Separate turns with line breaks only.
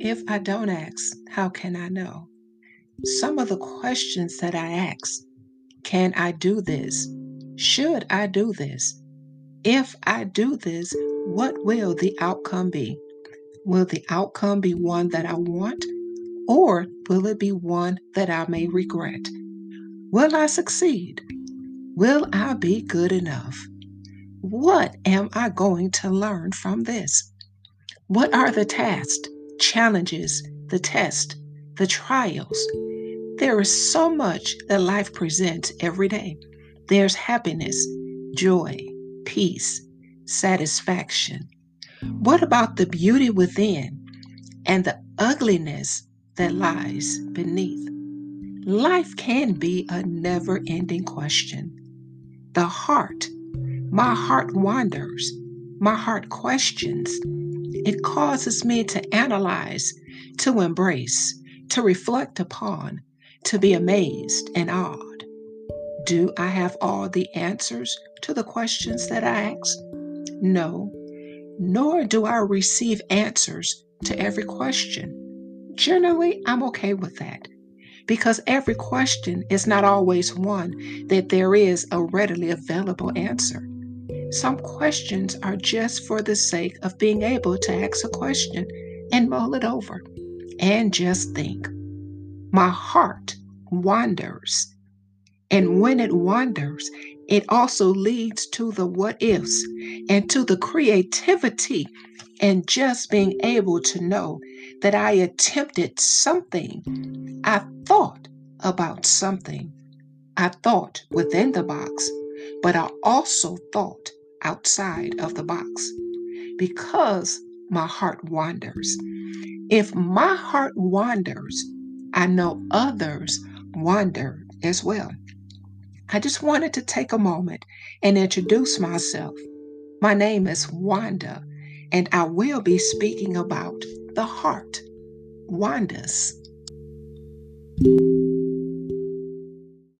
If I don't ask, how can I know? Some of the questions that I ask can I do this? Should I do this? If I do this, what will the outcome be? Will the outcome be one that I want, or will it be one that I may regret? Will I succeed? Will I be good enough? What am I going to learn from this? What are the tasks, challenges, the tests, the trials? There is so much that life presents every day. There's happiness, joy, peace, satisfaction. What about the beauty within and the ugliness that lies beneath? Life can be a never ending question. The heart, my heart wanders, my heart questions. It causes me to analyze, to embrace, to reflect upon, to be amazed and awed. Do I have all the answers to the questions that I ask? No, nor do I receive answers to every question. Generally, I'm okay with that because every question is not always one that there is a readily available answer. Some questions are just for the sake of being able to ask a question and mull it over and just think. My heart wanders. And when it wanders, it also leads to the what ifs and to the creativity and just being able to know that I attempted something. I thought about something. I thought within the box, but I also thought outside of the box because my heart wanders. If my heart wanders, I know others wander as well. I just wanted to take a moment and introduce myself. My name is Wanda, and I will be speaking about the heart. Wanda's.